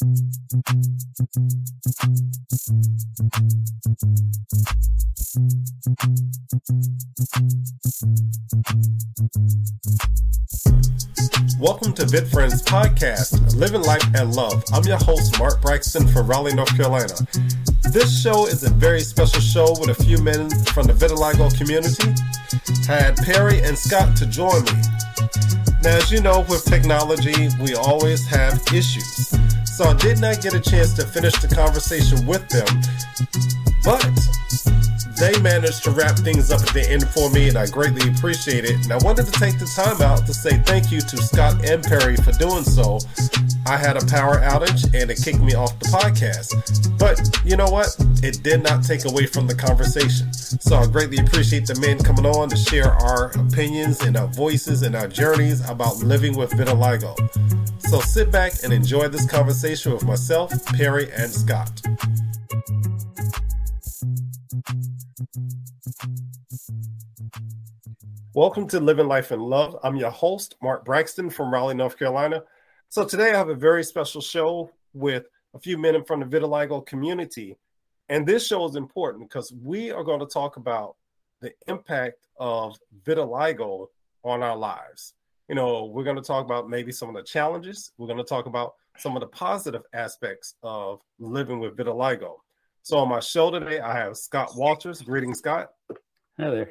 Welcome to VitFriends Podcast, Living Life and Love. I'm your host, Mark Braxton from Raleigh, North Carolina. This show is a very special show with a few men from the vitiligo community. Had Perry and Scott to join me. Now, as you know, with technology, we always have issues. So I did not get a chance to finish the conversation with them, but they managed to wrap things up at the end for me, and I greatly appreciate it. And I wanted to take the time out to say thank you to Scott and Perry for doing so. I had a power outage and it kicked me off the podcast. But you know what? It did not take away from the conversation. So I greatly appreciate the men coming on to share our opinions and our voices and our journeys about living with vitiligo. So sit back and enjoy this conversation with myself, Perry, and Scott. Welcome to Living Life in Love. I'm your host, Mark Braxton from Raleigh, North Carolina. So today I have a very special show with a few men from the vitiligo community. And this show is important because we are going to talk about the impact of vitiligo on our lives. You know, we're going to talk about maybe some of the challenges. We're going to talk about some of the positive aspects of living with vitiligo. So on my show today, I have Scott Walters. Greetings, Scott. Hi there.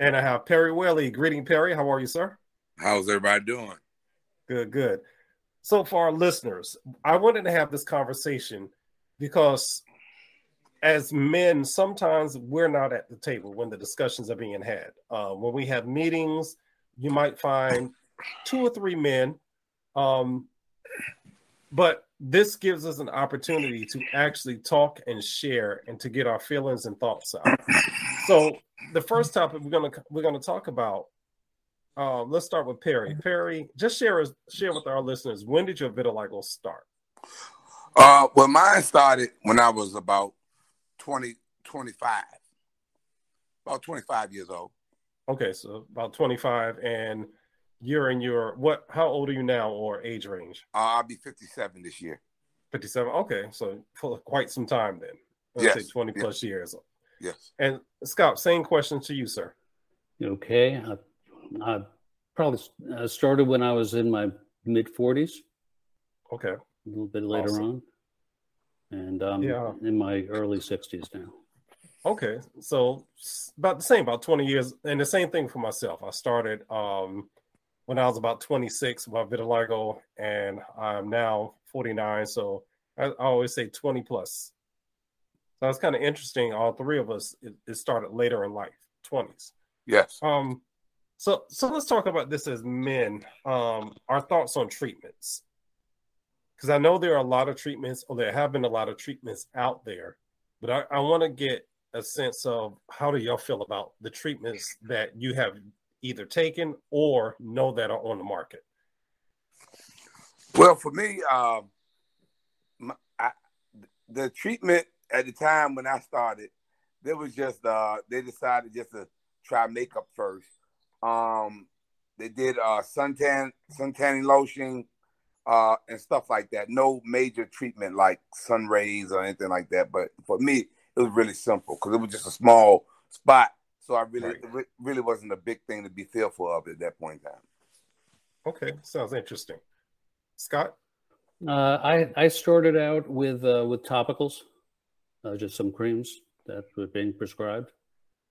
And I have Perry Whaley. Greeting, Perry. How are you, sir? How's everybody doing? Good, good. So, for our listeners, I wanted to have this conversation because as men, sometimes we're not at the table when the discussions are being had. Uh, when we have meetings, you might find two or three men. Um, but this gives us an opportunity to actually talk and share and to get our feelings and thoughts out. So the first topic we're gonna we're gonna talk about. Uh, let's start with Perry. Perry, just share share with our listeners. When did your vitiligo start? Uh, well, mine started when I was about 20, 25, about 25 years old. Okay, so about 25, and you're in your what? How old are you now, or age range? Uh, I'll be 57 this year. 57. Okay, so for quite some time then. Let's Yes, say 20 yes. plus years. Yes. And Scott, same question to you, sir. Okay. I, I probably started when I was in my mid 40s, Okay. a little bit later Awesome. on. And um, Yeah. in my early 60s now. Okay, so about the same, about 20 years, and the same thing for myself. I started um, when I was about 26 about vitiligo, and I'm now 49. So I, I always say 20 plus. So it's kind of interesting. All three of us, it, it started later in life, 20s. Yes. Um, so so let's talk about this as men. Um, our thoughts on treatments, because I know there are a lot of treatments, or there have been a lot of treatments out there, but I, I want to get a sense of how do y'all feel about the treatments that you have either taken or know that are on the market. Well, for me, um, my, I, the treatment at the time when I started, there was just uh, they decided just to try makeup first. Um, they did uh, suntan, suntanning lotion, uh, and stuff like that. No major treatment like sun rays or anything like that. But for me, it was really simple because it was just a small spot. So I really, Right. it re- really wasn't a big thing to be fearful of at that point in time. Okay, sounds interesting. Scott, Uh, I, I started out with uh, with topicals, uh, just some creams that were being prescribed.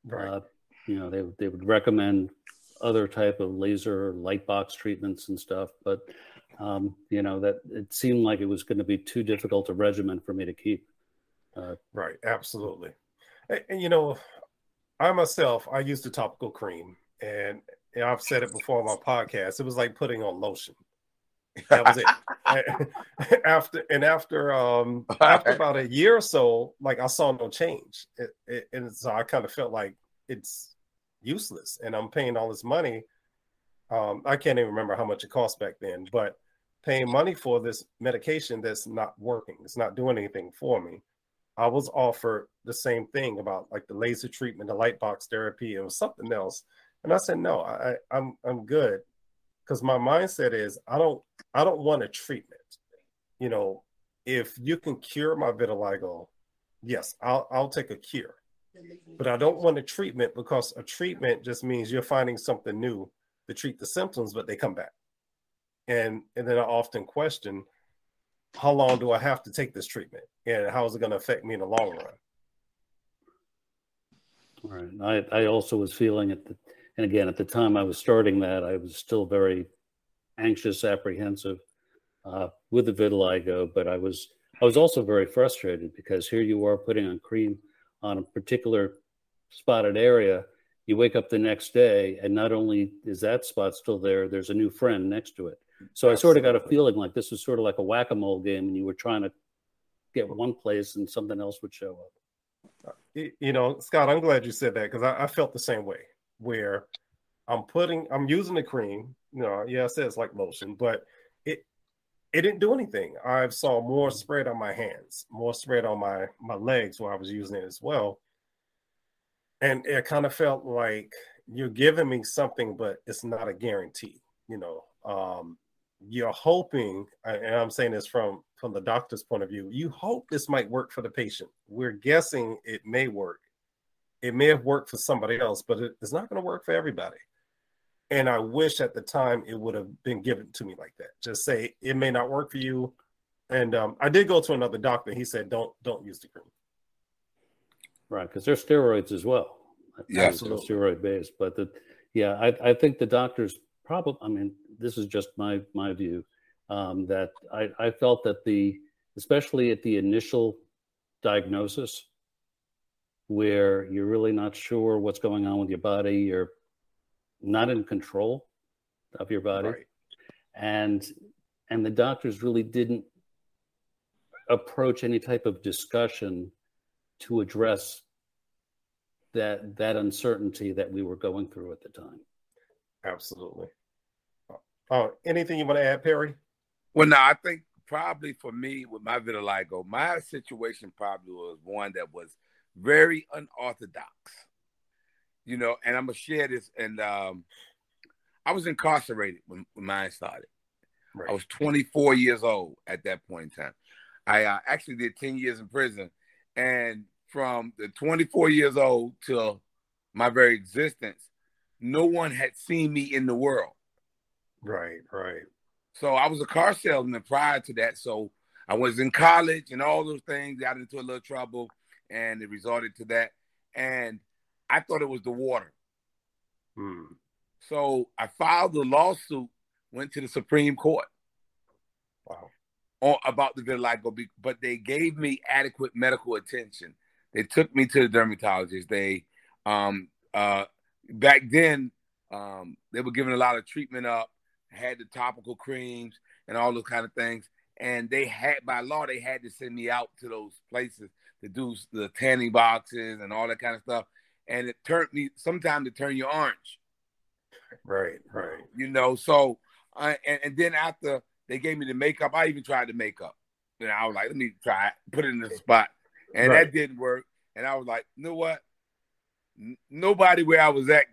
right? Uh, you know, they, they would recommend other type of laser light box treatments and stuff, but um, you know that it seemed like it was going to be too difficult a regimen for me to keep. Uh, Right, absolutely. And, and, you know, I myself, I used a topical cream, and, and I've said it before on my podcast. It was like putting on lotion. That was it. After and after um after about a year or so, like I saw no change, it, it, and so I kind of felt like it's useless, and I'm paying all this money. Um, I can't even remember how much it cost back then, but paying money for this medication that's not working, it's not doing anything for me. I was offered the same thing about like the laser treatment, the light box therapy, it was something else, and I said no, I, I I'm I'm good because my mindset is I don't I don't want a treatment. you know, if you can cure my vitiligo, yes, I'll I'll take a cure. But I don't want a treatment because a treatment just means you're finding something new to treat the symptoms, but they come back. And and then I often question, how long do I have to take this treatment? And how is it going to affect me in the long run? All right. I, I also was feeling it, and again, at the time I was starting that, I was still very anxious, apprehensive uh, with the vitiligo, but I was I was also very frustrated because here you are putting on cream on a particular spotted area. You wake up the next day, and not only is that spot still there, there's a new friend next to it. So Absolutely. I sort of got a feeling like this was sort of like a whack a mole game, and you were trying to get one place and something else would show up. You know, Scott, I'm glad you said that because I, I, felt the same way. Where I'm putting, I'm using the cream. You know, yeah, it says like lotion, but it it didn't do anything. I saw more spread on my hands, more spread on my my legs where I was using it as well, and it kind of felt like you're giving me something, but it's not a guarantee. You know, um, you're hoping, and I'm saying this from from the doctor's point of view, you hope this might work for the patient. We're guessing it may work. It may have worked for somebody else, but it's not going to work for everybody. And I wish at the time it would have been given to me like that. Just say it may not work for you. And um, I did go to another doctor. He said, "Don't don't use the cream." Right, because they're steroids as well. Yeah, absolutely. steroid based. But the yeah, I, I think the doctors probably. I mean, this is just my my view um, that I, I felt that the especially at the initial diagnosis where you're really not sure what's going on with your body you're not in control of your body right. and and the doctors really didn't approach any type of discussion to address that that uncertainty that we were going through at the time absolutely Oh, anything you want to add, Perry? Well, no, I think probably for me with my vitiligo, my situation probably was one that was very unorthodox. You know, and I'm gonna share this. And um, I was incarcerated when, when mine started. Right. I was 24 years old at that point in time. I uh, actually did 10 years in prison, and from the 24 years old till my very existence, no one had seen me in the world. Right, right. So I was a car salesman prior to that. So I was in college and all those things, got into a little trouble, and it resulted to that. And I thought it was the water. Hmm. So I filed the lawsuit, went to the Supreme Court. Wow. On, about the vitiligo, but they gave me adequate medical attention. They took me to the dermatologist. They, um, uh, back then, um, they were giving a lot of treatment up had the topical creams and all those kind of things. And they had by law they had to send me out to those places to do the tanning boxes and all that kind of stuff. And it turned me sometimes to turn you orange. Right, right. You know, so uh, and, and then after they gave me the makeup, I even tried the makeup. And I was like, let me try it, put it in the spot. And right. that didn't work. And I was like, you know what? N- nobody where I was at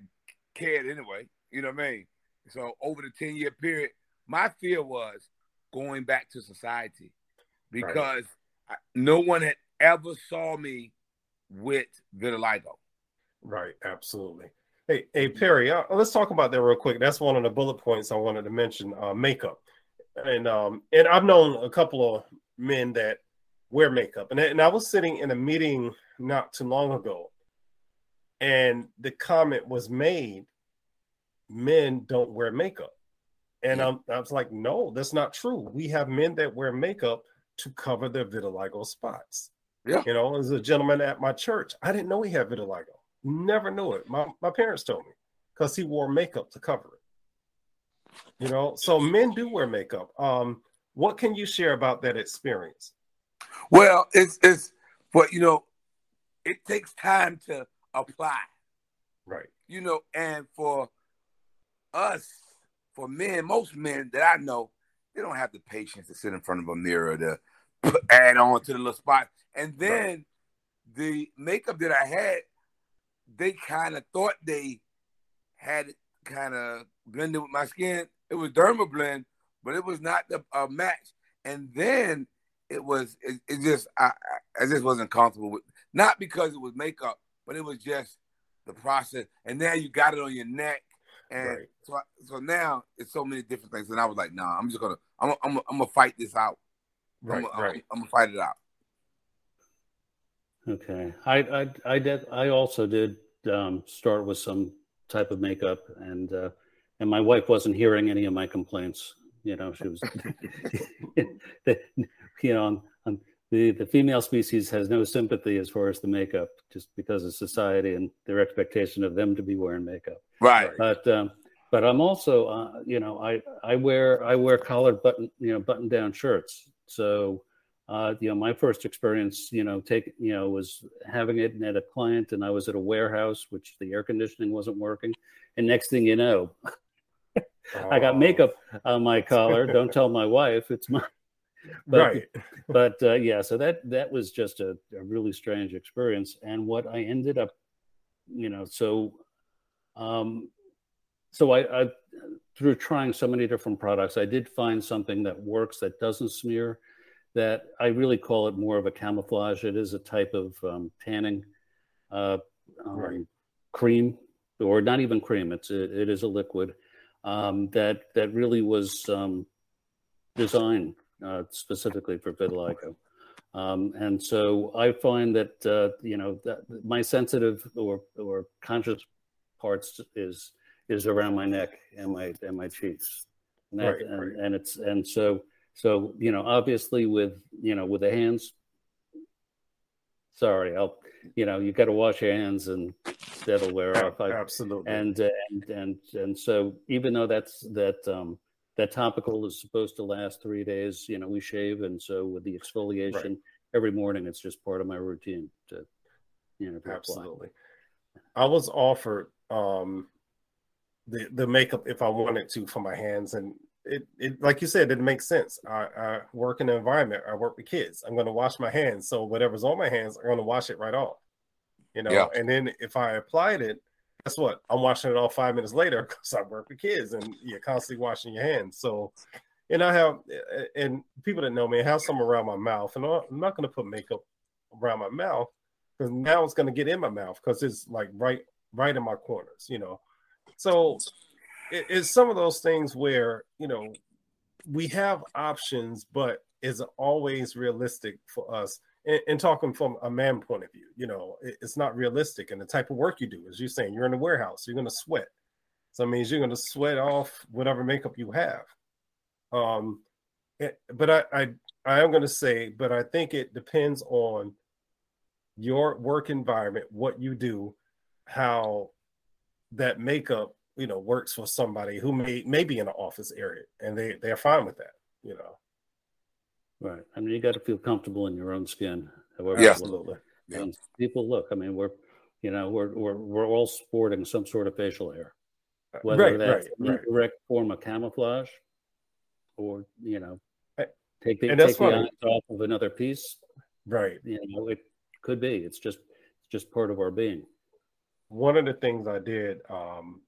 cared anyway. You know what I mean? So over the 10 year period, my fear was going back to society because right. no one had ever saw me with vitiligo. Right, absolutely. Hey, hey Perry, uh, let's talk about that real quick. That's one of the bullet points I wanted to mention. Uh, makeup, and um, and I've known a couple of men that wear makeup, and and I was sitting in a meeting not too long ago, and the comment was made men don't wear makeup. And yeah. I was like, no, that's not true. We have men that wear makeup to cover their vitiligo spots. Yeah. You know, as a gentleman at my church, I didn't know he had vitiligo. Never knew it. My, my parents told me because he wore makeup to cover it. You know, so men do wear makeup. Um, what can you share about that experience? Well, it's it's but you know, it takes time to apply. Right. You know, and for us, for men, most men that I know, they don't have the patience to sit in front of a mirror to add on to the little spot. And then right. the makeup that I had, they kind of thought they had it kind of blended with my skin. It was Dermablend, but it was not the uh, match. and then it was it, it just I I just wasn't comfortable with not because it was makeup, but it was just the process. And now you got it on your neck, and right. so so now it's so many different things. And I was like, nah, I'm just gonna I'm I'm I'm gonna fight this out. Right, I'm, right. I'm, I'm gonna fight it out. Okay, I I I did I also did um, start with some type of makeup, and uh, and my wife wasn't hearing any of my complaints. You know, she was, the, you know, um, the the female species has no sympathy as far as the makeup, just because of society and their expectation of them to be wearing makeup. Right. But um, but I'm also, uh, you know, I I wear I wear collared button, you know, button down shirts. So uh, you know, my first experience, you know, take, you know, was having it at a client, and I was at a warehouse, which the air conditioning wasn't working, and next thing you know, oh. I got makeup on my collar. Don't tell my wife; it's my. But, right. but uh, yeah, so that that was just a, a really strange experience, and what I ended up, you know, so, um, so I, I through trying so many different products, I did find something that works that doesn't smear that I really call it more of a camouflage. It is a type of um, tanning uh, um, right. cream, or not even cream. It's a, it is a liquid um, that that really was um, designed uh, specifically for vitiligo. Um, and so I find that uh, you know that my sensitive or or conscious parts is is around my neck and my and my cheeks, and, that, right, and, right. and it's and so so, you know, obviously with, you know, with the hands, sorry, I'll, you know, you got to wash your hands and that'll wear off. I, Absolutely. And, uh, and, and, and so even though that's, that, um, that topical is supposed to last three days, you know, we shave. And so with the exfoliation right. every morning, it's just part of my routine to, you know, to Absolutely. Apply. I was offered, um, the, the makeup if I wanted to for my hands and it, it like you said, it makes sense. I, I work in an environment. I work with kids. I'm going to wash my hands, so whatever's on my hands, I'm going to wash it right off. You know, yeah. and then if I applied it, guess what? I'm washing it off five minutes later because I work with kids, and you're constantly washing your hands. So, and I have, eh, eh, and people that know me have some around my mouth, and I'm not going to put makeup around my mouth because now it's going to get in my mouth because it's like right, right in my corners. You know, so it, it's some of those things where you know we have options, but is always realistic for us. And, and, talking from a man point of view, you know, it, it's not realistic. And the type of work you do, as you're saying, you're in a warehouse, you're going to sweat. So it means you're going to sweat off whatever makeup you have. Um, it, but I, I, I am going to say, but I think it depends on your work environment, what you do, how that makeup you know works for somebody who may may be in an office area and they they're fine with that you know. Right. I mean you got to feel comfortable in your own skin. However yeah, absolutely. Yeah. people look i mean we're you know we're, we're we're all sporting some sort of facial hair. Uh, whether right, that's right, right. direct form of camouflage or you know take the, take the eyes off of another piece. Right. You know it could be. It's just it's just part of our being one of the things i did um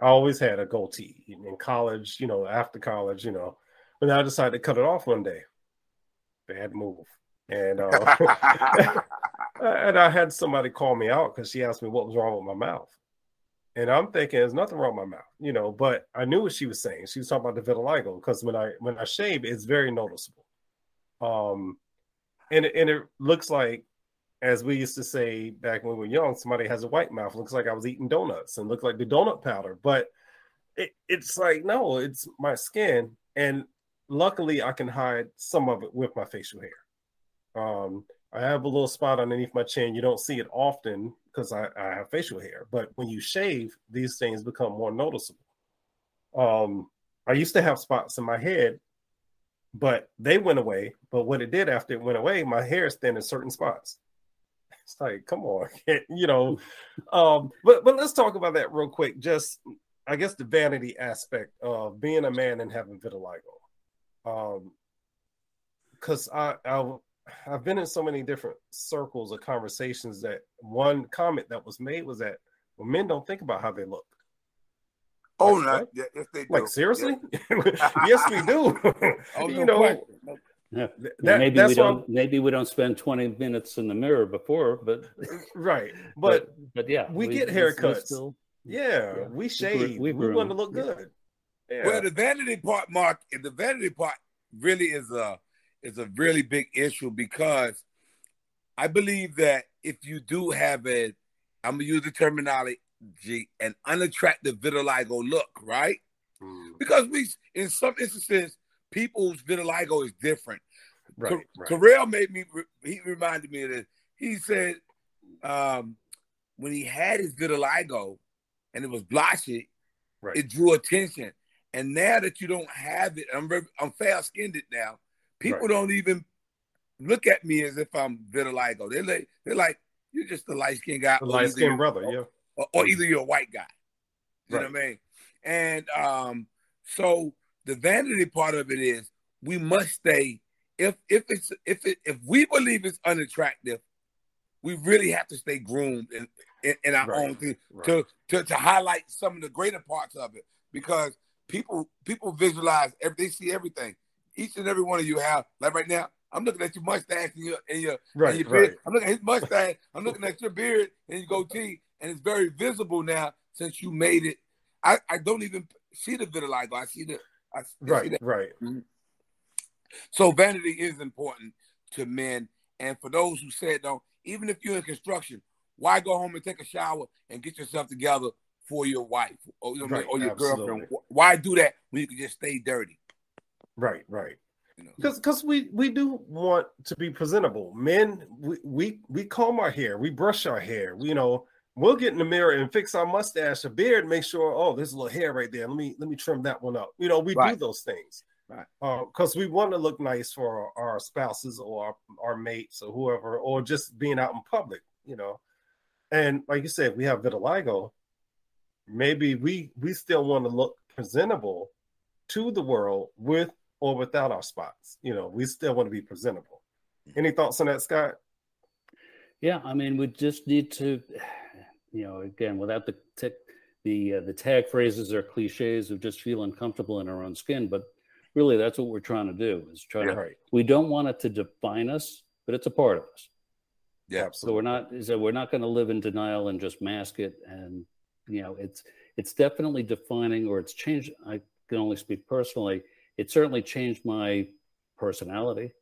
I always had a goatee in college, you know, after college, you know, but I decided to cut it off one day. Bad move. And uh, and I had somebody call me out because she asked me what was wrong with my mouth. And I'm thinking there's nothing wrong with my mouth, you know, but I knew what she was saying. She was talking about the vitiligo because when I when I shave, it's very noticeable. Um and and it looks like as we used to say back when we were young, somebody has a white mouth. Looks like I was eating donuts and looked like the donut powder. But it, it's like, no, it's my skin. And luckily, I can hide some of it with my facial hair. Um, I have a little spot underneath my chin. You don't see it often because I, I have facial hair. But when you shave, these things become more noticeable. Um, I used to have spots in my head, but they went away. But what it did after it went away, my hair is thin in certain spots. It's like, come on, you know. Um, but but let's talk about that real quick. Just I guess the vanity aspect of being a man and having vitiligo. Um, because I, I I've been in so many different circles of conversations that one comment that was made was that well, men don't think about how they look. Oh, Like, no, yeah, yes, they do. Like seriously? Yeah. yes, we do. Oh, you no know, question. No- Yeah. th- Yeah, that, maybe that's we don't. Maybe we don't spend twenty minutes in the mirror before, but right. But but yeah, we get we haircuts. still- yeah, Yeah. we We shave. gr- we We, want to look good. Yeah. Well, the vanity part, Mark, the vanity part really is a is a really big issue because I believe that if you do have a, I'm gonna use the terminology, an unattractive vitiligo look, right? Mm, Because we, in some instances, people's vitiligo is different. right, right. Terrell made me. He reminded me of this. He said um, when he had his vitiligo and it was blotchy, Right. it drew attention. And now that you don't have it, I'm very, I'm fair skinned it now. People Right. don't even look at me as if I'm vitiligo. They're like, they're like, you're just a light skinned guy, light skinned brother, yeah. or, or either you're a white guy. You know what I mean? And um, so the vanity part of it is we must stay. If if it's if it if we believe it's unattractive, we really have to stay groomed in, in, in our Right. own thing Right. to, to to highlight some of the greater parts of it because people people visualize every, they see everything. Each and every one of you have like right now. I'm looking at your mustache and your and your Right, and your beard. I'm looking at his mustache. I'm looking at your beard and your goatee, and it's very visible now since you made it. I, I don't even see the vitiligo. I see the I Right, right. Mm-hmm. So vanity is important to men, and for those who said don't, even if you're in construction, why go home and take a shower and get yourself together for your wife or, you know, what I mean, Right, or your absolutely. girlfriend? Why do that when you can just stay dirty? Right, right. You know? Because because we we do want to be presentable. Men, we, we we comb our hair, we brush our hair. We, you know, we'll get in the mirror and fix our mustache a beard, make sure, oh, there's a little hair right there. Let me let me trim that one up. You know, we do those things. Right. Uh, because we want to look nice for our, our spouses or our, our mates or whoever, or just being out in public, you know. And like you said, we have vitiligo. Maybe we we still want to look presentable to the world with or without our spots. You know, we still want to be presentable. Any thoughts on that, Scott? Yeah, I mean, we just need to, you know, again, without the tick, the uh, the tag phrases or cliches of just feeling uncomfortable in our own skin, but really, that's what we're trying to do. Is try to. We don't want it to define us, but it's a part of us. Yeah. So we're not. So we're not going to live in denial and just mask it. And you know, it's it's definitely defining, or it's changed. I can only speak personally. It certainly changed my personality,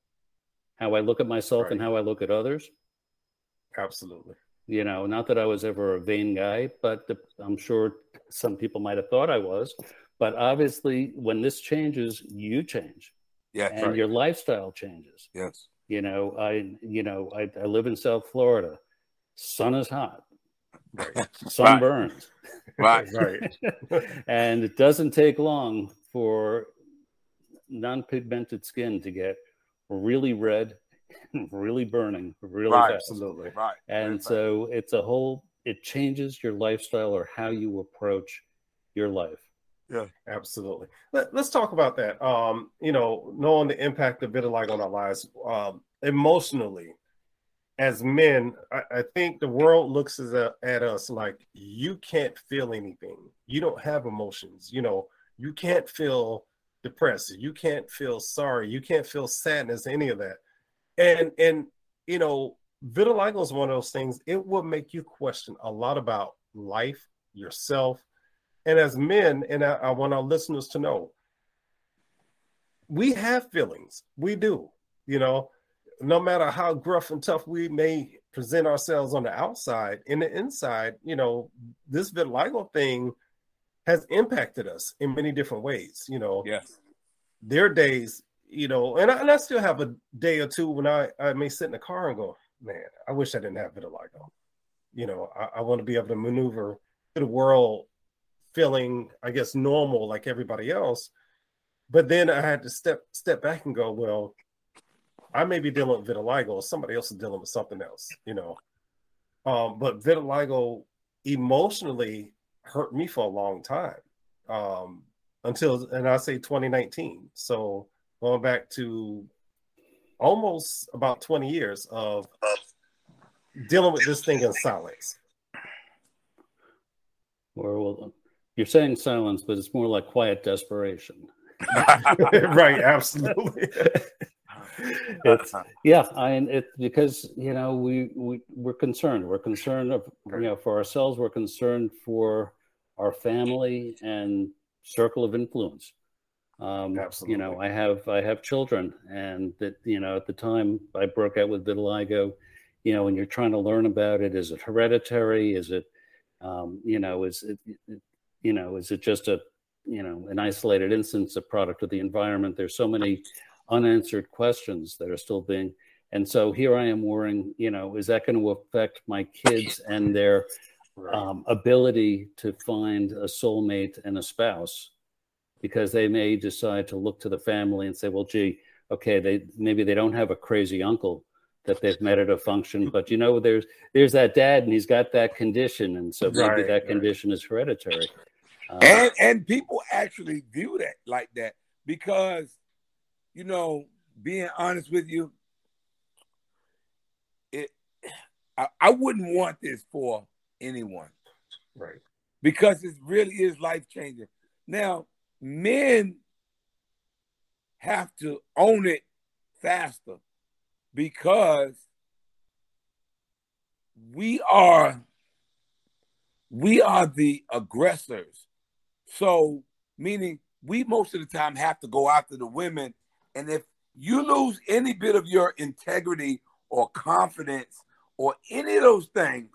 how I look at myself, and how I look at others Absolutely. You know not that i was ever a vain guy but the, i'm sure some people might have thought i was but obviously when this changes you change Yeah. and Right. your lifestyle changes Yes. you know i you know I, I live in south florida sun is hot sun burns Right. right. and it doesn't take long for non-pigmented skin to get really red really burning really Right. fast Absolutely. Right. and Right. so it's a whole it changes your lifestyle or how you approach your life yeah Absolutely. Let, us talk about that. Um, you know, knowing the impact of vitiligo on our lives, um, emotionally, as men, I, I think the world looks as a, at us like you can't feel anything. You don't have emotions. You know, you can't feel depressed. You can't feel sorry. You can't feel sadness. Any of that. And and you know, vitiligo is one of those things. It will make you question a lot about life, yourself, and as men, and I, I want our listeners to know, we have feelings. We do. You know, no matter how gruff and tough we may present ourselves on the outside, in the inside, you know, this vitiligo thing has impacted us in many different ways. You know, Yes. there are days, you know, and I, and I still have a day or two when I, I may sit in the car and go, man, I wish I didn't have vitiligo. You know, I, I want to be able to maneuver the world feeling, I guess, normal like everybody else. But then I had to step step back and go, well, I may be dealing with vitiligo, or somebody else is dealing with something else, you know. Um, but vitiligo emotionally hurt me for a long time. Um, until and I say 2019. So going back to almost about 20 years of dealing with this thing in silence. or well you're saying silence, but it's more like quiet desperation. right, absolutely. it's yeah, I it's because you know we we we're concerned. We're concerned of you know for ourselves. We're concerned for our family and circle of influence. Um, Absolutely. You know, I have I have children, and that you know at the time I broke out with vitiligo. You know, when you're trying to learn about it, is it hereditary? Is it, um, you know, is it, you know, is it just a, you know, an isolated instance, a product of the environment? There's so many unanswered questions that are still being, and so here I am worrying. You know, is that going to affect my kids and their right. um, ability to find a soulmate and a spouse? Because they may decide to look to the family and say, well, gee, okay, they maybe they don't have a crazy uncle that they've met at a function, but you know, there's there's that dad and he's got that condition, and so maybe right, that condition is hereditary. Uh, and and people actually view that like that because, you know, being honest with you, it I, I wouldn't want this for anyone, right? Because it really is life changing. Now, men have to own it faster because we are we are the aggressors. So meaning we most of the time have to go after the women. And if you lose any bit of your integrity or confidence or any of those things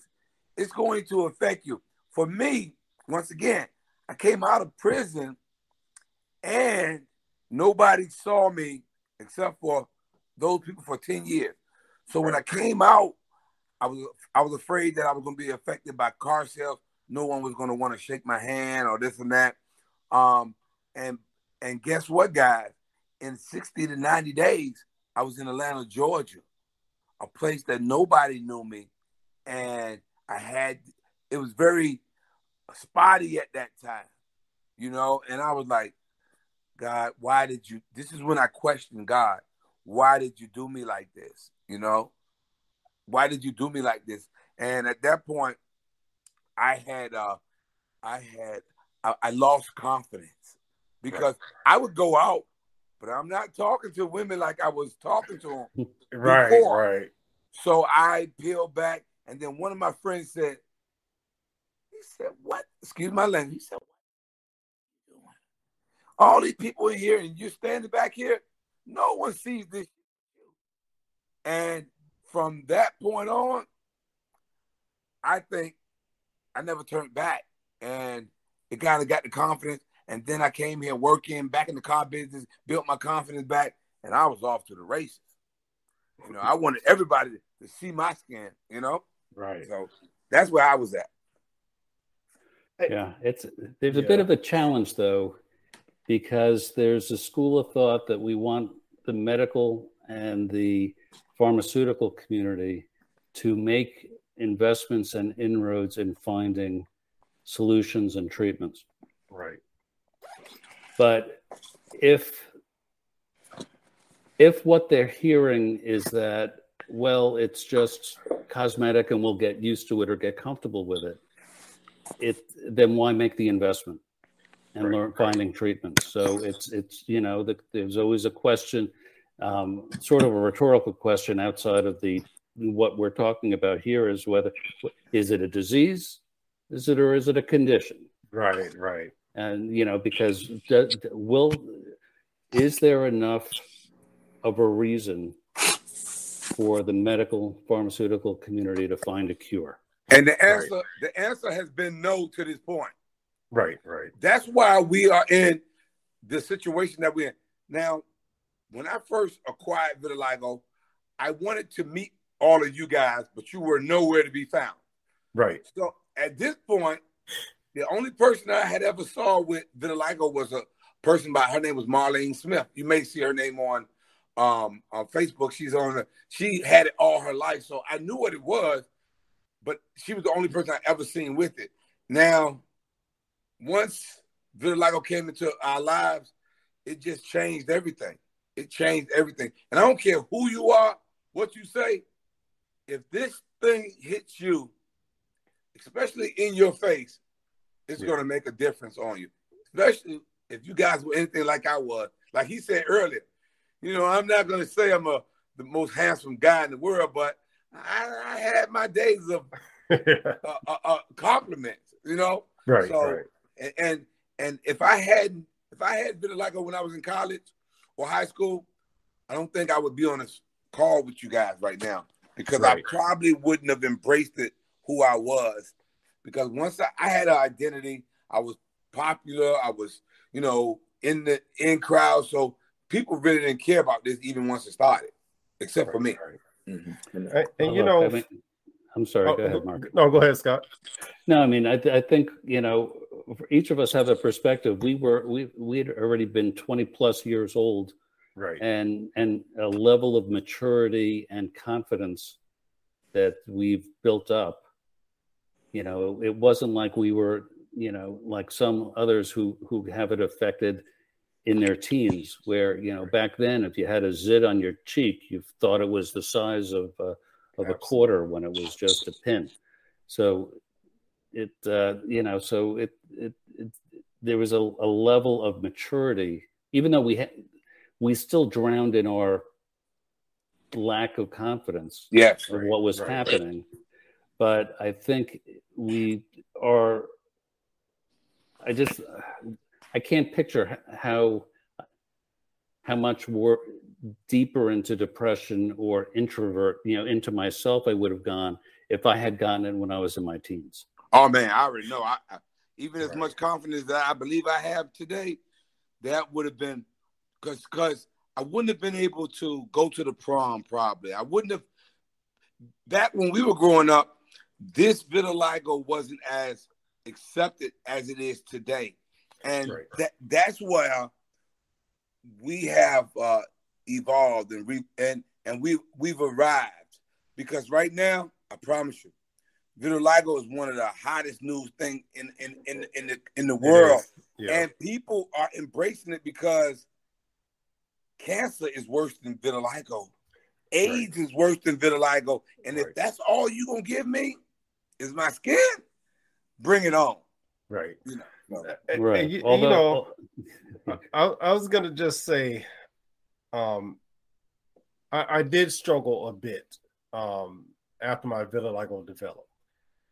it's going to affect you. For me once again i came out of prison and nobody saw me except for those people for 10 years. So when I came out, I was I was afraid that I was going to be affected by car sales. No one was going to want to shake my hand or this and that. Um, and and guess what, guys? In 60 to 90 days, I was in Atlanta, Georgia, a place that nobody knew me, and I had it was very spotty at that time, you know. And I was like, God, why did you? This is when I questioned God. Why did you do me like this? You know, why did you do me like this? And at that point, I had, uh, I had, I, I lost confidence because I would go out, but I'm not talking to women like I was talking to them. right, before. right. So I peeled back, and then one of my friends said, "He said what? Excuse my language." He said, all these people in here and you're standing back here, no one sees this. And from that point on, I think I never turned back. And it kind of got the confidence. And then I came here working back in the car business, built my confidence back, and I was off to the races. You know, I wanted everybody to see my skin, you know? Right. So that's where I was at. Yeah, it's there's a yeah. bit of a challenge though because there's a school of thought that we want the medical and the pharmaceutical community to make investments and inroads in finding solutions and treatments. Right. But if if what they're hearing is that well it's just cosmetic and we'll get used to it or get comfortable with it it then why make the investment and right. learn finding treatments. So it's it's you know the, there's always a question, um, sort of a rhetorical question outside of the what we're talking about here is whether is it a disease, is it or is it a condition? Right, right. And you know because will is there enough of a reason for the medical pharmaceutical community to find a cure? And the answer right. the answer has been no to this point. Right, right. That's why we are in the situation that we're in. Now, when I first acquired vitiligo, I wanted to meet all of you guys, but you were nowhere to be found. Right. So at this point, the only person I had ever saw with vitiligo was a person by her name was Marlene Smith. You may see her name on um on Facebook. She's on the, she had it all her life. So I knew what it was, but she was the only person I ever seen with it. Now once vitiligo came into our lives, it just changed everything. It changed everything. And I don't care who you are, what you say. If this thing hits you, especially in your face, it's yeah. going to make a difference on you, especially if you guys were anything like I was. Like he said earlier, you know, I'm not going to say I'm a the most handsome guy in the world, but I, I had my days of uh, uh, uh, compliments, you know. Right. So, right. And, and and if I hadn't if I had been like her when I was in college or high school, I don't think I would be on a call with you guys right now because right. I probably wouldn't have embraced it who I was. Because once I, I had an identity, I was popular, I was, you know, in the in crowd. So people really didn't care about this even once it started, except right, for me. Right. Mm-hmm. And, and you know, I mean, I'm sorry. Oh, go ahead, Mark. No, go ahead, Scott. No, I mean, I, th- I think you know, each of us have a perspective. We were we we had already been 20 plus years old, right? And and a level of maturity and confidence that we've built up. You know, it wasn't like we were, you know, like some others who who have it affected in their teens, where you know back then, if you had a zit on your cheek, you thought it was the size of. Uh, of Absolutely. a quarter when it was just a pin. So it, uh, you know, so it, it, it there was a, a, level of maturity, even though we had, we still drowned in our lack of confidence yes, of right, what was right, happening. Right. But I think we are, I just, I can't picture how, how much work deeper into depression or introvert, you know, into myself, I would have gone if I had gotten it when I was in my teens. Oh man, I already know. I, I even as much confidence that I believe I have today, that would have been because because I wouldn't have been able to go to the prom probably. I wouldn't have back when we were growing up, this vitiligo wasn't as accepted as it is today. And right. that that's where we have uh, evolved and we and and we we've arrived because right now I promise you, vitiligo is one of the hottest news thing in in in in the in the world, yeah. and people are embracing it because cancer is worse than vitiligo, AIDS right. is worse than vitiligo, and right. if that's all you gonna give me is my skin, bring it on. Right. You know, uh, uh, right. And you, Although, you know, oh. I, I was gonna just say um, I, I did struggle a bit um, after my vitiligo developed,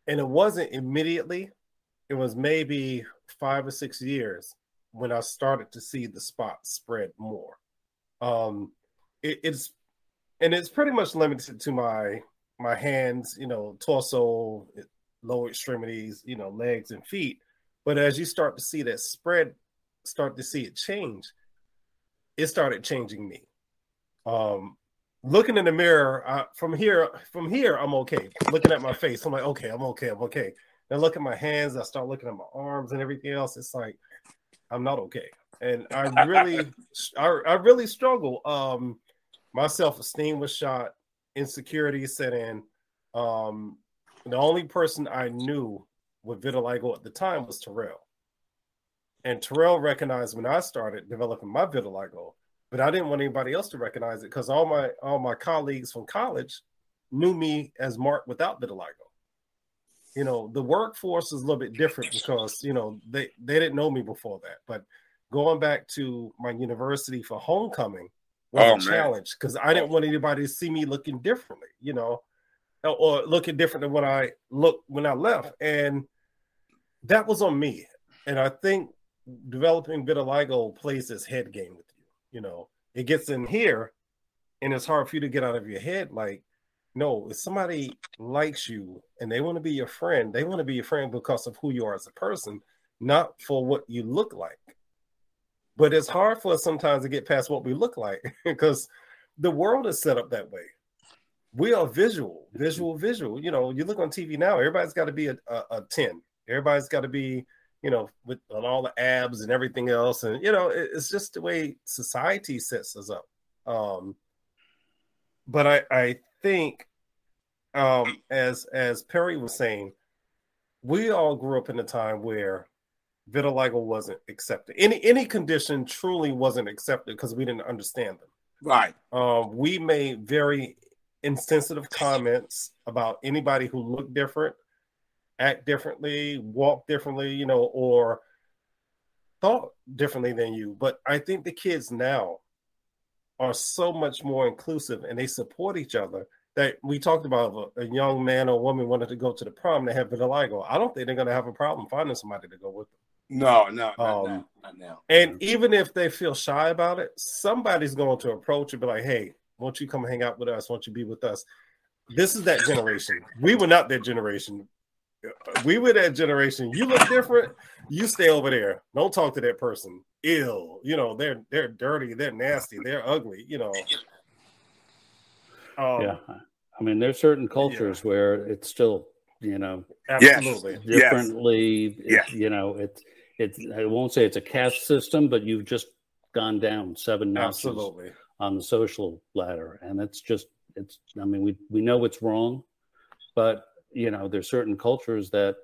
and it wasn't immediately. It was maybe five or six years when I started to see the spots spread more. Um, it, it's and it's pretty much limited to my my hands, you know, torso, lower extremities, you know, legs and feet. But as you start to see that spread, start to see it change, it started changing me. Um, looking in the mirror uh, from here, from here, I'm okay. Looking at my face, I'm like, okay, I'm okay, I'm okay. Then look at my hands, I start looking at my arms and everything else. It's like I'm not okay, and I really, I, I really struggle. Um, my self esteem was shot, insecurity set in. Um, the only person I knew with vitiligo at the time was Terrell. And Terrell recognized when I started developing my vitiligo, but I didn't want anybody else to recognize it because all my all my colleagues from college knew me as Mark without vitiligo. You know, the workforce is a little bit different because you know they they didn't know me before that. But going back to my university for homecoming was oh, a challenge because I didn't want anybody to see me looking differently. You know, or looking different than what I looked when I left, and that was on me. And I think developing vitiligo plays this head game with you. You know, it gets in here, and it's hard for you to get out of your head. Like, no, if somebody likes you and they want to be your friend, they want to be your friend because of who you are as a person, not for what you look like. But it's hard for us sometimes to get past what we look like because the world is set up that way. We are visual, visual, visual. You know, you look on TV now, everybody's got to be a, a, a 10. Everybody's got to be you know, with all the abs and everything else. And, you know, it, it's just the way society sets us up. Um, but I, I think, um, as, as Perry was saying, we all grew up in a time where vitiligo wasn't accepted. Any, any condition truly wasn't accepted because we didn't understand them. Right. Um, we made very insensitive comments about anybody who looked different act differently, walk differently, you know, or thought differently than you. But I think the kids now are so much more inclusive and they support each other that we talked about a, a young man or woman wanted to go to the prom, they have vitiligo. I don't think they're going to have a problem finding somebody to go with them. No, no, not um, now. Not now. And even if they feel shy about it, somebody's going to approach and be like, hey, won't you come hang out with us? Won't you be with us? This is that generation. We were not that generation. We were that generation. You look different. You stay over there. Don't talk to that person. Ill. You know, they're they're dirty. They're nasty. They're ugly. You know. Um, yeah, I mean, there's certain cultures yeah. where it's still, you know, absolutely differently. Yes. you know, it's it's. I won't say it's a caste system, but you've just gone down seven notches absolutely. on the social ladder, and it's just it's. I mean, we we know it's wrong, but you know, there's certain cultures that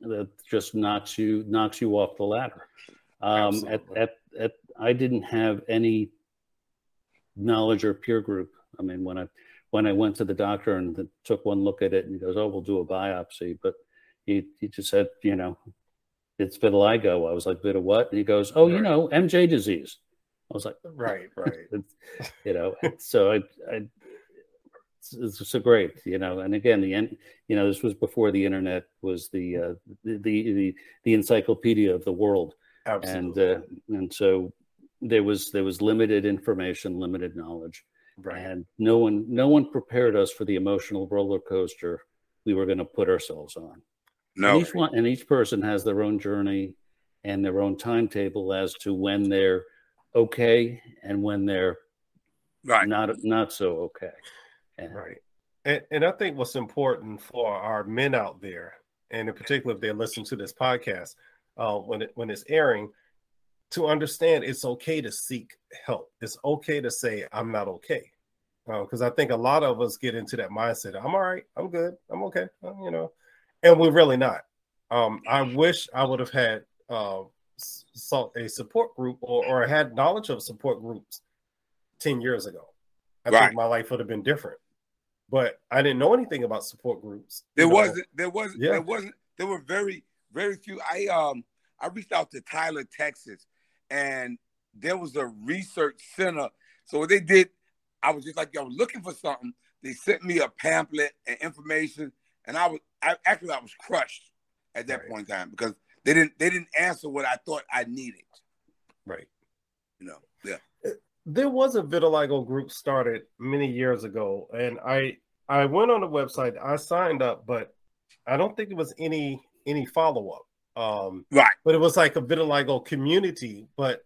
that just knocks you knocks you off the ladder. Um, at, at at I didn't have any knowledge or peer group. I mean, when I when I went to the doctor and the, took one look at it, and he goes, "Oh, we'll do a biopsy," but he he just said, you know, it's vitiligo. I was like, "Bit of what?" And he goes, "Oh, right. you know, MJ disease." I was like, "Right, right." you know, so I, I it's so great, you know. And again, the end, you know, this was before the internet was the uh, the, the the encyclopedia of the world, Absolutely. and uh, and so there was there was limited information, limited knowledge, right. and no one no one prepared us for the emotional roller coaster we were going to put ourselves on. No, and each one and each person has their own journey and their own timetable as to when they're okay and when they're right. not not so okay. And, right. And, and I think what's important for our men out there, and in particular if they listen to this podcast uh, when it, when it's airing, to understand it's okay to seek help. It's okay to say I'm not okay, because uh, I think a lot of us get into that mindset. I'm all right. I'm good. I'm okay. Uh, you know, and we're really not. Um, I wish I would have had uh, a support group or, or had knowledge of support groups ten years ago. I right. think my life would have been different but I didn't know anything about support groups. There wasn't. There wasn't. Yeah. There wasn't. There were very, very few. I um, I reached out to Tyler, Texas, and there was a research center. So what they did, I was just like, I was looking for something. They sent me a pamphlet and information, and I was, I actually, I was crushed at that right. point in time because they didn't, they didn't answer what I thought I needed. Right. You know. Yeah there was a vitiligo group started many years ago, and I I went on the website, I signed up, but I don't think it was any any follow up. Um, right. But it was like a vitiligo community. But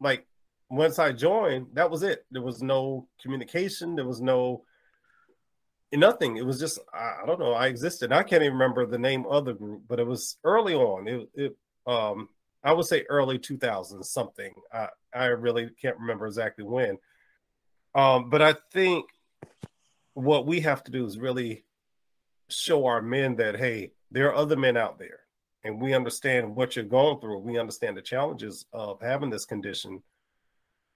like once I joined, that was it. There was no communication. There was no nothing. It was just I, I don't know. I existed. I can't even remember the name of the group, but it was early on. It, it um I would say early 2000s something. I, I really can't remember exactly when. Um, but I think what we have to do is really show our men that hey, there are other men out there, and we understand what you're going through. We understand the challenges of having this condition,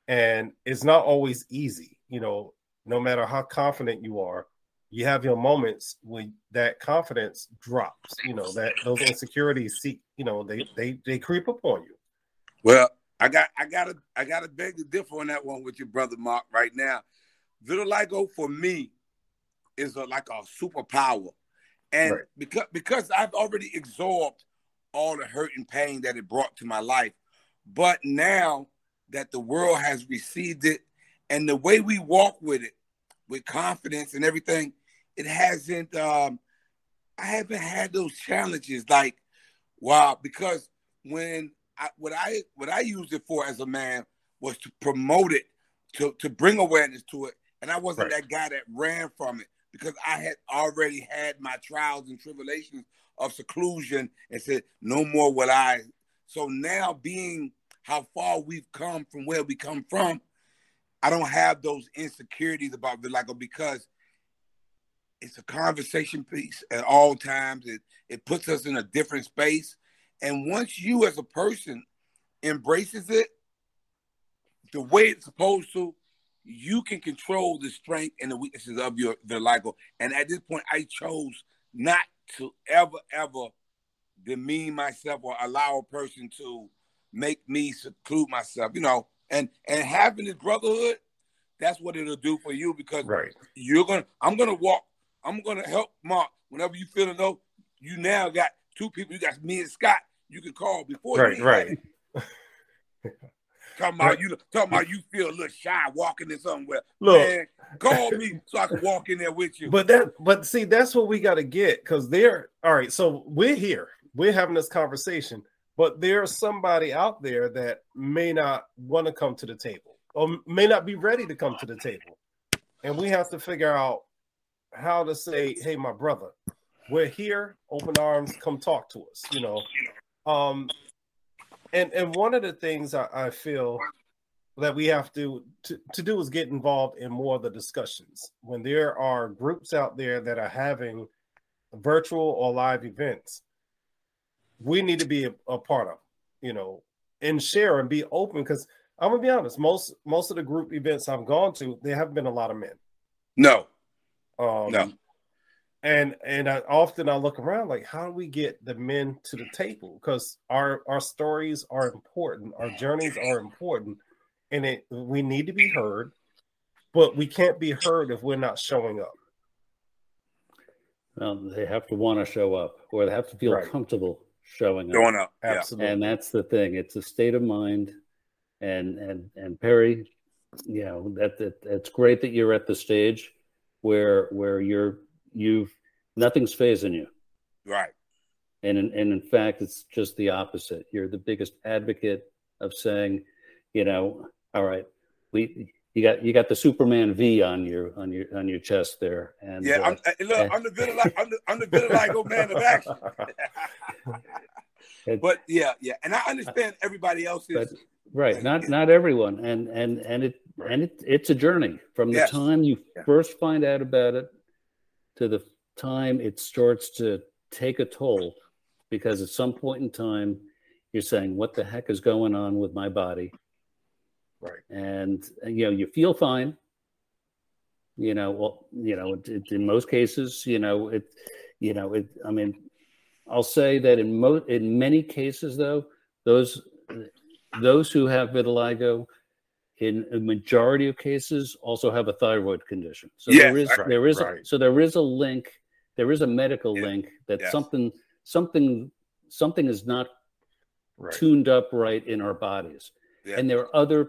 and it's not always easy. You know, no matter how confident you are, you have your moments when that confidence drops. You know that those insecurities see. You know they they they creep up on you. Well, I got I gotta I gotta beg to differ on that one with your brother Mark right now. Vitiligo for me is a, like a superpower, and right. because because I've already absorbed all the hurt and pain that it brought to my life, but now that the world has received it, and the way we walk with it, with confidence and everything, it hasn't. Um, I haven't had those challenges like wow because when I, what I what I used it for as a man was to promote it, to to bring awareness to it, and I wasn't right. that guy that ran from it because I had already had my trials and tribulations of seclusion and said no more will I. So now being how far we've come from where we come from, I don't have those insecurities about vitiligo because it's a conversation piece at all times. It it puts us in a different space. And once you as a person embraces it the way it's supposed to, you can control the strength and the weaknesses of your vitiligo. And at this point, I chose not to ever, ever demean myself or allow a person to make me seclude myself, you know, and and having this brotherhood, that's what it'll do for you because right. you're gonna I'm gonna walk, I'm gonna help Mark whenever you feel though you now got two people, you got me and Scott you can call before right, you right. talking about you talking about you feel a little shy walking in somewhere. Look, Man, call me so I can walk in there with you. But that but see that's what we got to get because they're all right. So we're here, we're having this conversation, but there's somebody out there that may not want to come to the table or may not be ready to come to the table. And we have to figure out how to say, hey, my brother, we're here, open arms, come talk to us, you know. Um, and and one of the things I, I feel that we have to, to to do is get involved in more of the discussions. When there are groups out there that are having virtual or live events we need to be a, a part of you know and share and be open because i'm gonna be honest most most of the group events i've gone to there haven't been a lot of men. No um No. and and I often I look around like how do we get the men to the table because our our stories are important our journeys are important and it we need to be heard but we can't be heard if we're not showing up Well, they have to want to show up, or they have to feel Right. comfortable showing up. going up. Yeah. absolutely and that's the thing it's a state of mind and and and perry you know that, that it's great that you're at the stage where where you're you've nothing's phasing you Right. and in, and in fact it's just the opposite you're the biggest advocate of saying you know all right we you got you got the superman v on your on your on your chest there and Yeah, uh, I'm, look, I'm the vitiligo, I'm the, I'm the vitiligo man of action. It- but yeah, yeah, and I understand everybody else's. but right not not everyone and and and it and it, it's a journey from the Yes. time you Yeah. first find out about it to the time it starts to take a toll because at some point in time you're saying what the heck is going on with my body right and you know you feel fine you know well you know it, it, in most cases you know it you know it i mean i'll say that in mo in many cases though those those who have vitiligo in a majority of cases also have a thyroid condition. So Yes, there is right, there is right. a, so there is a link there is a medical Yeah, link that yes. something something something is not right. tuned up right in our bodies. Yeah. and there are other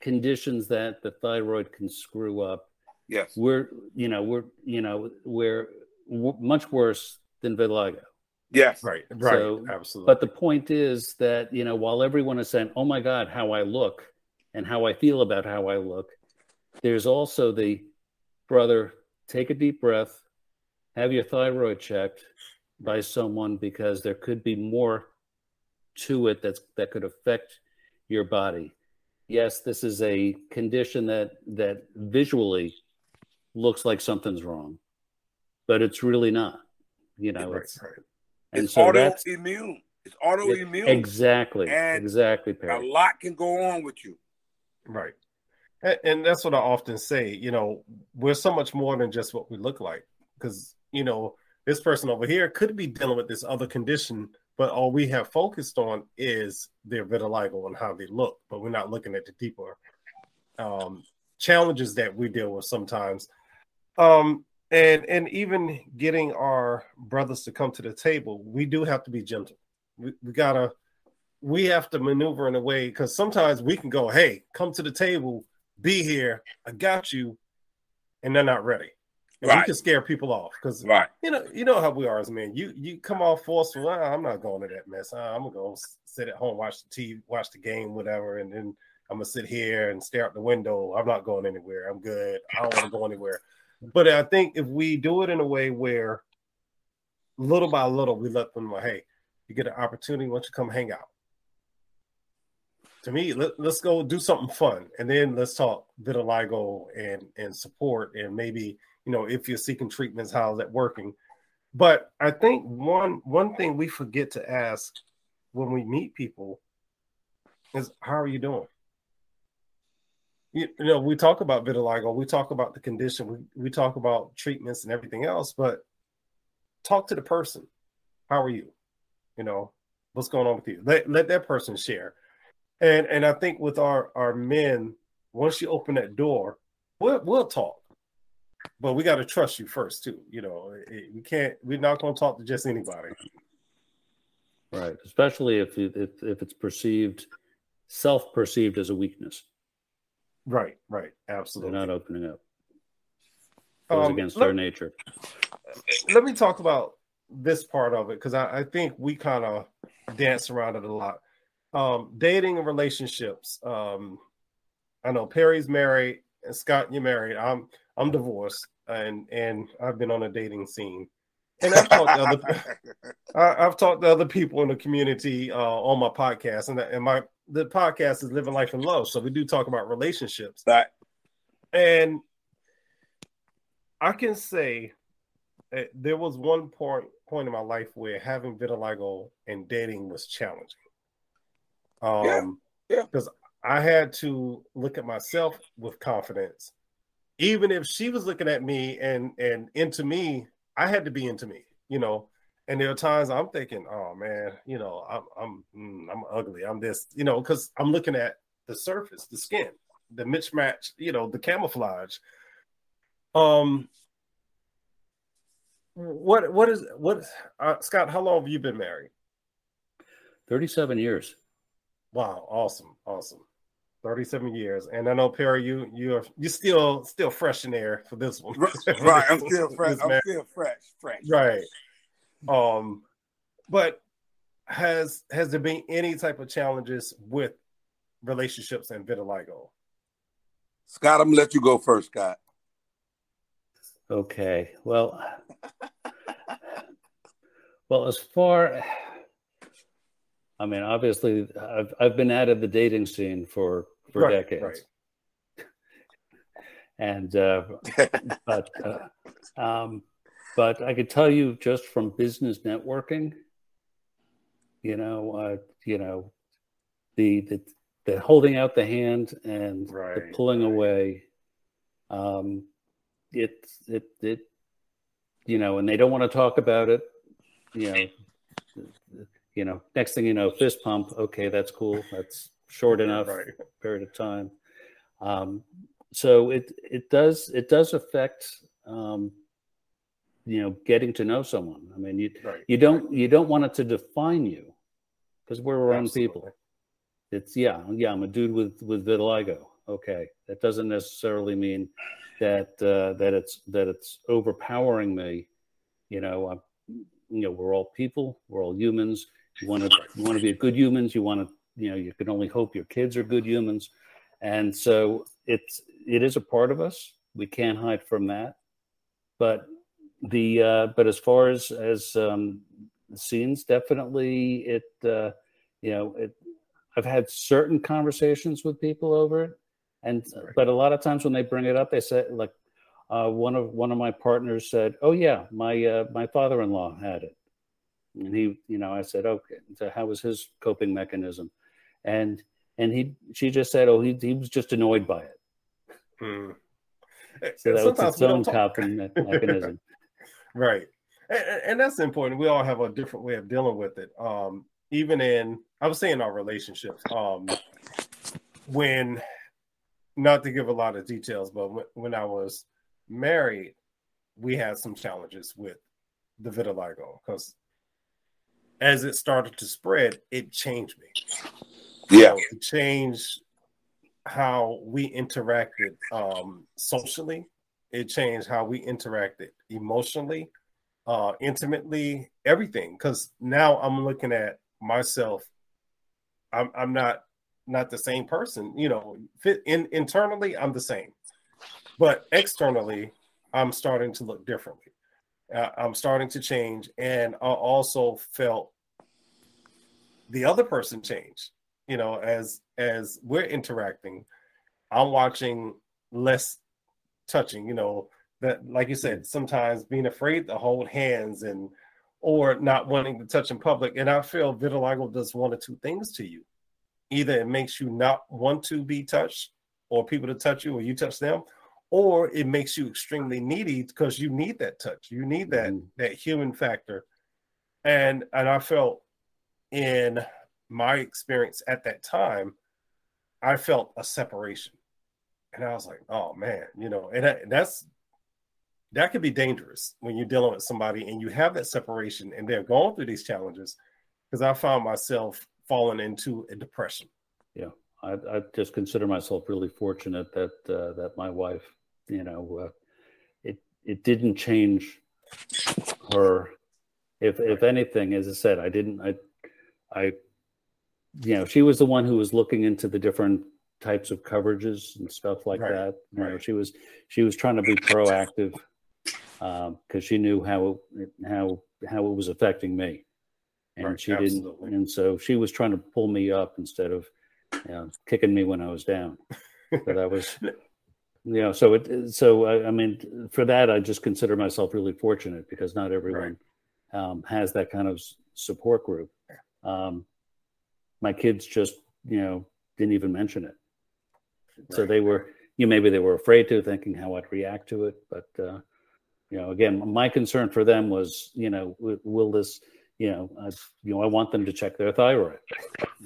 conditions that the thyroid can screw up. Yes, we're you know we're you know we're w- much worse than vitiligo. Yes, right right. So, absolutely. but the point is that you know while everyone is saying oh my god how i look and how i feel about how i look there's also the brother take a deep breath have your thyroid checked by someone because there could be more to it that's that could affect your body yes this is a condition that that visually looks like something's wrong but it's really not you know right, it's right. and it's so autoimmune. It's autoimmune. exactly And exactly A lot can go on with you. Right. And, that's what I often say. You know, we're so much more than just what we look like. Because, you know, this person over here could be dealing with this other condition, but all we have focused on is their vitiligo and how they look. But we're not looking at the deeper um, challenges that we deal with sometimes. Um, and and even getting our brothers to come to the table, we do have to be gentle. We, we gotta we have to maneuver in a way because sometimes we can go, hey, come to the table, be here, I got you, and they're not ready. And we can scare people off because Right. you know you know how we are as men. You you come off forceful. "Ah, I'm not going to that mess. Ah, I'm gonna go sit at home, watch the TV, watch the game, whatever, and then I'm gonna sit here and stare out the window. I'm not going anywhere. I'm good. I don't want to go anywhere. But I think if we do it in a way where little by little we let them know, hey, you get an opportunity, why don't you come hang out? To me, let, let's go do something fun, and then let's talk vitiligo and and support, and maybe you know if you're seeking treatments, how's that working? But I think one one thing we forget to ask when we meet people is how are you doing? You, you know, we talk about vitiligo, we talk about the condition, we, we talk about treatments and everything else, but talk to the person. How are you? You know, what's going on with you? Let let that person share. And and I think with our our men, once you open that door, we'll we'll talk. But we got to trust you first too. You know, we can't. We're not going to talk to just anybody. Right, especially if if if it's perceived, self perceived as a weakness. Right, right, absolutely. They're not opening up. Goes um, against let, their nature. Let me talk about this part of it because I, I, think we kind of dance around it a lot. Um, dating and relationships. Um, I know Perry's married and Scott, you're married. I'm I'm divorced and and I've been on a dating scene. And I've talked to other I, have talked to other people in the community uh, on my podcast, and, and my the podcast is Living Life and Love. So we do talk about relationships. That and I can say there was one point point in my life where having vitiligo and dating was challenging. Um, yeah, because I had to look at myself with confidence, even if she was looking at me and and into me. I had to be into me, you know. And there are times I'm thinking, oh man, you know, I'm I'm mm, I'm ugly. I'm this, you know, because I'm looking at the surface, the skin, the mismatch, you know, the camouflage. Um, what what is what uh, Scott? How long have you been married? Thirty-seven years. Wow, awesome, awesome. 37 years. And I know Perry, you you're you still still fresh in there for this one. right. I'm still fresh. I'm still fresh, fresh. Right. Um, but has has there been any type of challenges with relationships and vitiligo? Scott, I'm gonna let you go first, Scott. Okay. Well, well, as far, I mean, obviously, I've I've been out of the dating scene for for right, decades, right. and uh, but uh, um, but I could tell you just from business networking, you know, uh, you know, the the the holding out the hand and right, the pulling away. Um, it it it you know, and they don't want to talk about it. You know, you know. Next thing you know, fist pump. Okay, that's cool. That's short enough right. period of time. Um, so it it does it does affect um, you know getting to know someone. I mean, you right. you don't you don't want it to define you because we're our own people. It's yeah yeah I'm a dude with with vitiligo. Okay, that doesn't necessarily mean that uh, that it's that it's overpowering me. You know, I'm, you know, we're all people, we're all humans. You want to you want to be good humans. You want to you know you can only hope your kids are good humans, and so it's it is a part of us. We can't hide from that. But the uh, but as far as as um, scenes, definitely it uh, you know it. I've had certain conversations with people over it and right. but a lot of times when they bring it up, they say like uh, one of one of my partners said, "Oh yeah, my uh, my father-in-law had it," and he, you know, I said, "Okay, so how was his coping mechanism?" And and he she just said, "Oh, he he was just annoyed by it." Hmm. So that Sometimes was its own coping mechanism. right, and, and, that's important. We all have a different way of dealing with it. Um, even in I was saying our relationships. Um, when not to give a lot of details, but when, when I was married, we had some challenges with the vitiligo because as it started to spread, it changed me. Yeah, so it changed how we interacted um, socially. It changed how we interacted emotionally, uh, intimately, everything. Because now I'm looking at myself. I'm, I'm not not the same person. You know, fit in internally, I'm the same, but externally, I'm starting to look differently. Uh, I'm starting to change, and I also felt the other person change. You know, as as we're interacting, I'm watching less touching. You know, that like you said, sometimes being afraid to hold hands and or not wanting to touch in public. And I feel vitiligo does one or two things to you either it makes you not want to be touched or people to touch you or you touch them, or it makes you extremely needy because you need that touch. You need that mm-hmm. that human factor. And and i felt in my experience at that time i felt a separation. And i was like oh man you know and, and that's that could be dangerous when you're dealing with somebody and you have that separation and they're going through these challenges because i found myself falling into a depression. Yeah. I, I just consider myself really fortunate that uh, that my wife you know, uh, it it didn't change her. If if anything, as I said, I didn't. I I you know she was the one who was looking into the different types of coverages and stuff like right. that. You right. know, she was she was trying to be proactive because um, she knew how how how it was affecting me, and right. she Absolutely. didn't. And so she was trying to pull me up instead of you know, kicking me when I was down. But I was know so it so I, I, mean for that i just consider myself really fortunate because not everyone right. um, has that kind of support group um, my kids just you know didn't even mention it right. so they were you know, maybe they were afraid to thinking how i'd react to it but uh, you know again my concern for them was you know will this you know I, you know i want them to check their thyroid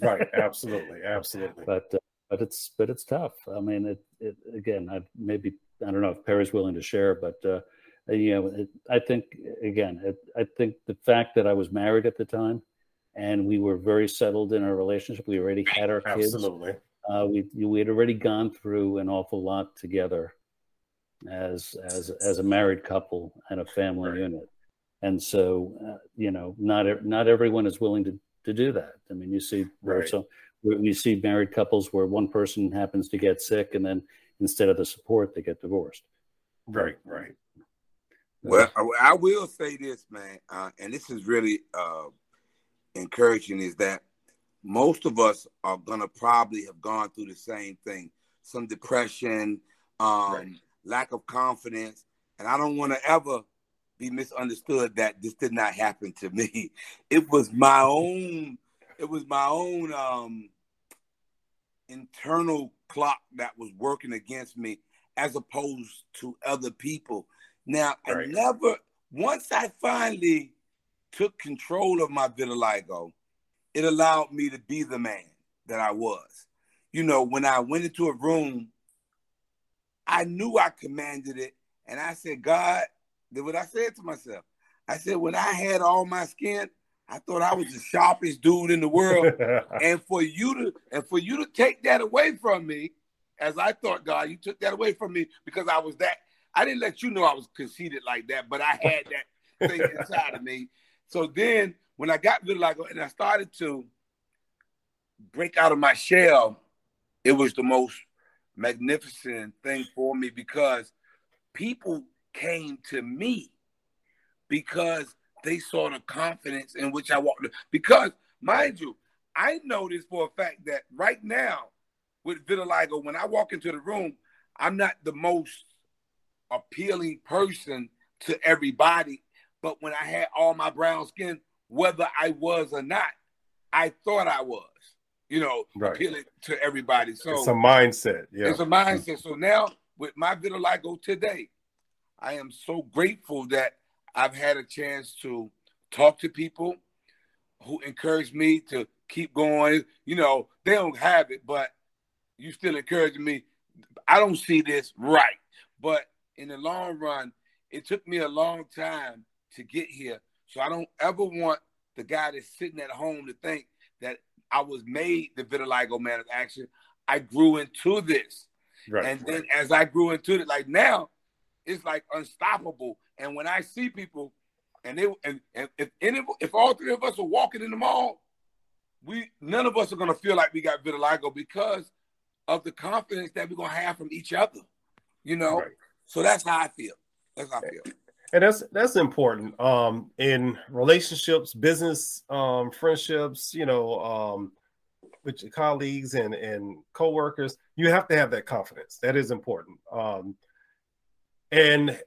right absolutely absolutely but uh, but it's but it's tough. I mean, it, it again. I maybe I don't know if Perry's willing to share, but uh, you know, it, I think again, it, I think the fact that I was married at the time and we were very settled in our relationship. We already had our kids. Absolutely. Uh, we we had already gone through an awful lot together as as as a married couple and a family right. unit, and so uh, you know, not not everyone is willing to to do that. I mean, you see right. so we see married couples where one person happens to get sick and then instead of the support they get divorced. Right right. Well i will say this man uh, and this is really uh, encouraging is that most of us are gonna probably have gone through the same thing some depression um, right. lack of confidence and i don't want to ever be misunderstood that this did not happen to me. It was my own it was my own um, internal clock that was working against me as opposed to other people. Now, right. I never, once I finally took control of my vitiligo, it allowed me to be the man that I was. You know, when I went into a room, I knew I commanded it. And I said, God, did what I said to myself. I said, when I had all my skin, I thought I was the sharpest dude in the world. and for you to and for you to take that away from me, as I thought, God, you took that away from me because I was that. I didn't let you know I was conceited like that, but I had that thing inside of me. So then when I got vitiligo and I started to break out of my shell, it was the most magnificent thing for me because people came to me because they saw the confidence in which I walked. Because, mind you, I know this for a fact that right now with vitiligo, when I walk into the room, I'm not the most appealing person to everybody. But when I had all my brown skin, whether I was or not, I thought I was, you know, right. appealing to everybody. So it's a mindset. Yeah. It's a mindset. So now with my vitiligo today, I am so grateful that I've had a chance to talk to people who encourage me to keep going. You know, they don't have it, but you still encouraging me. I don't see this right, but in the long run, it took me a long time to get here. So I don't ever want the guy that's sitting at home to think that I was made the vitiligo man of action. I grew into this. Right, and then as I grew into it, like now, it's like unstoppable. And when I see people, and they and, and if any if all three of us are walking in the mall, we none of us are gonna feel like we got vitiligo because of the confidence that we're gonna have from each other. You know, right. so that's how I feel. That's how I feel. And that's that's important um, in relationships, business, um, friendships. You know, um, with your colleagues and and coworkers, you have to have that confidence. That is important. Um, and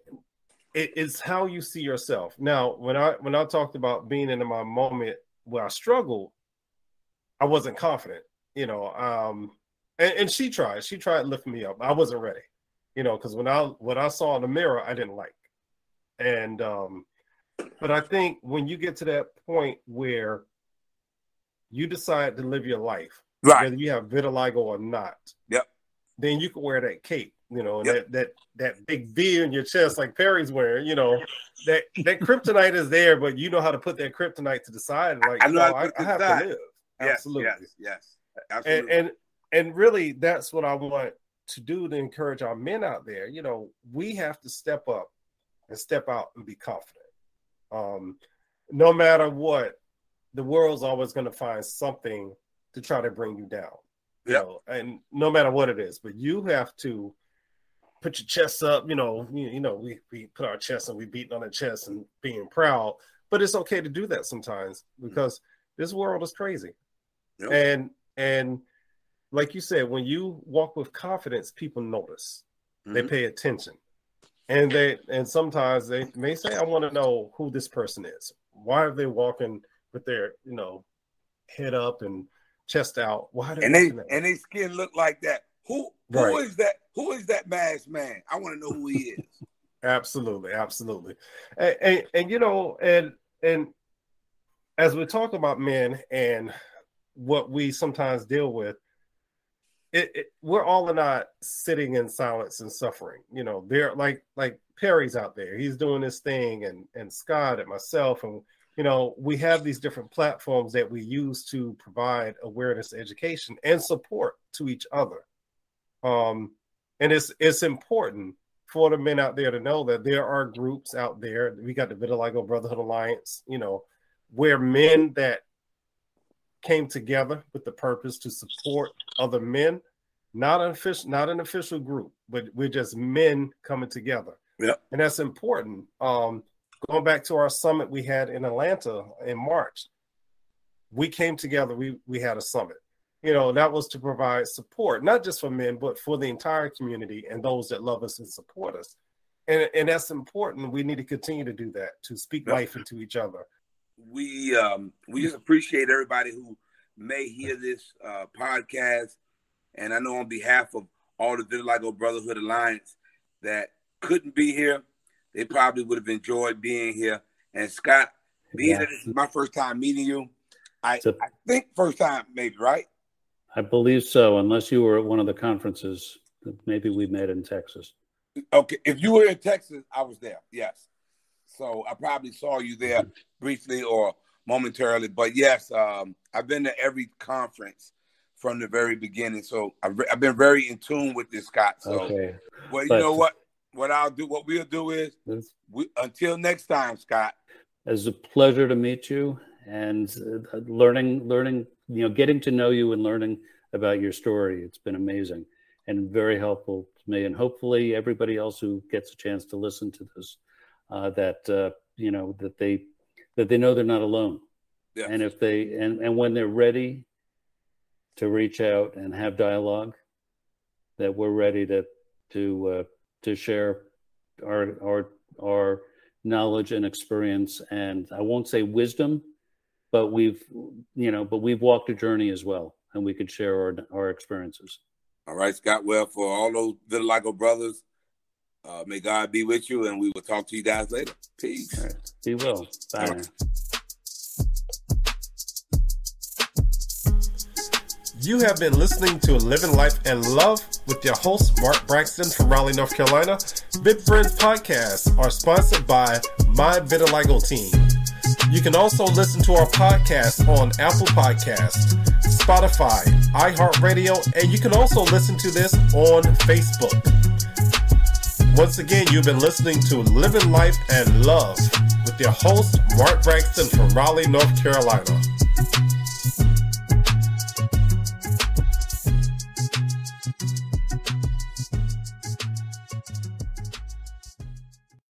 it's how you see yourself. Now, when I when I talked about being in my moment where I struggled, I wasn't confident, you know. Um, and, and she tried, she tried lifting me up. I wasn't ready. you know, because when I what I saw in the mirror, I didn't like, and um, but I think when you get to that point where you decide to live your life, Right. whether you have vitiligo or not, Yep. then you can wear that cape, you know, and Yep. that that that big V in your chest like Perry's wearing, you know, that that kryptonite is there, but you know how to put that kryptonite to the side. Like, I know no, I, I have side. to live. Yes, Absolutely. Yes. Yes. And, Absolutely. and and really that's what I want to do to encourage our men out there. You know, we have to step up and step out and be confident. Um, no matter what, the world's always going to find something to try to bring you down. You know, and no matter what it is, but you have to put your chest up. You know, you, you know, we we put our chest and we beating on the chest and being proud. But it's okay to do that sometimes because this world is crazy. Yep. And and like you said, when you walk with confidence, people notice. They Mhm. pay attention. And they and sometimes they may say, I want to know who this person is. Why are they walking with their, you know, head up and chest out? Why they and they walking that way? and they skin look like that. Who who is Right. that? Who is that masked man? I want to know who he is. Absolutely, absolutely, and, and and you know, and and as we talk about men and what we sometimes deal with, it, it we're all not sitting in silence and suffering. You know, they're like like Perry's out there, he's doing this thing, and and Scott and myself, and you know, we have these different platforms that we use to provide awareness, education, and support to each other. Um, and it's it's important for the men out there to know that there are groups out there. We got the Vitiligo Brotherhood Alliance, you know, where men that came together with the purpose to support other men, not an official, not an official group, but we're just men coming together. Yeah, And that's important. Um, going back to our summit we had in Atlanta in March, we came together, we we had a summit. You know, that was to provide support, not just for men, but for the entire community and those that love us and support us. And, and that's important. We need to continue to do that, to speak life into each other. we um we just appreciate everybody who may hear this uh podcast and i know on behalf of all the vitiligo brotherhood alliance that couldn't be here they probably would have enjoyed being here and scott being Yeah. that this is my first time meeting you i It's think first time maybe right I believe so, unless you were at one of the conferences that maybe we met in Texas. okay if you were in texas i was there yes so i probably saw you there briefly or momentarily but yes um i've been to every conference from the very beginning so i've, I've been very in tune with this scott so Okay. well you But- know what what i'll do what we'll do is we, until next time scott it's a pleasure to meet you and uh, learning, learning, you know, getting to know you and learning about your story. It's been amazing and very helpful to me. And hopefully, everybody else who gets a chance to listen to this, uh, that uh, you know, that they that they know they're not alone. yeah and if they and, and when they're ready to reach out and have dialogue that we're ready to to uh, to share our our our knowledge and experience and i won't say wisdom but we've you know but we've walked a journey as well and we could share our our experiences all right scott well for all those vitiligo brothers uh, may god be with you and we will talk to you guys later peace all right be well bye now. You have been listening to Living Life and Love with your host, Mark Braxton from Raleigh, North Carolina. Big Friends podcasts are sponsored by My Vitiligo Team. You can also listen to our podcast on Apple Podcasts, Spotify, iHeartRadio, and you can also listen to this on Facebook. Once again, you've been listening to Living Life and Love with your host, Mark Braxton from Raleigh, North Carolina.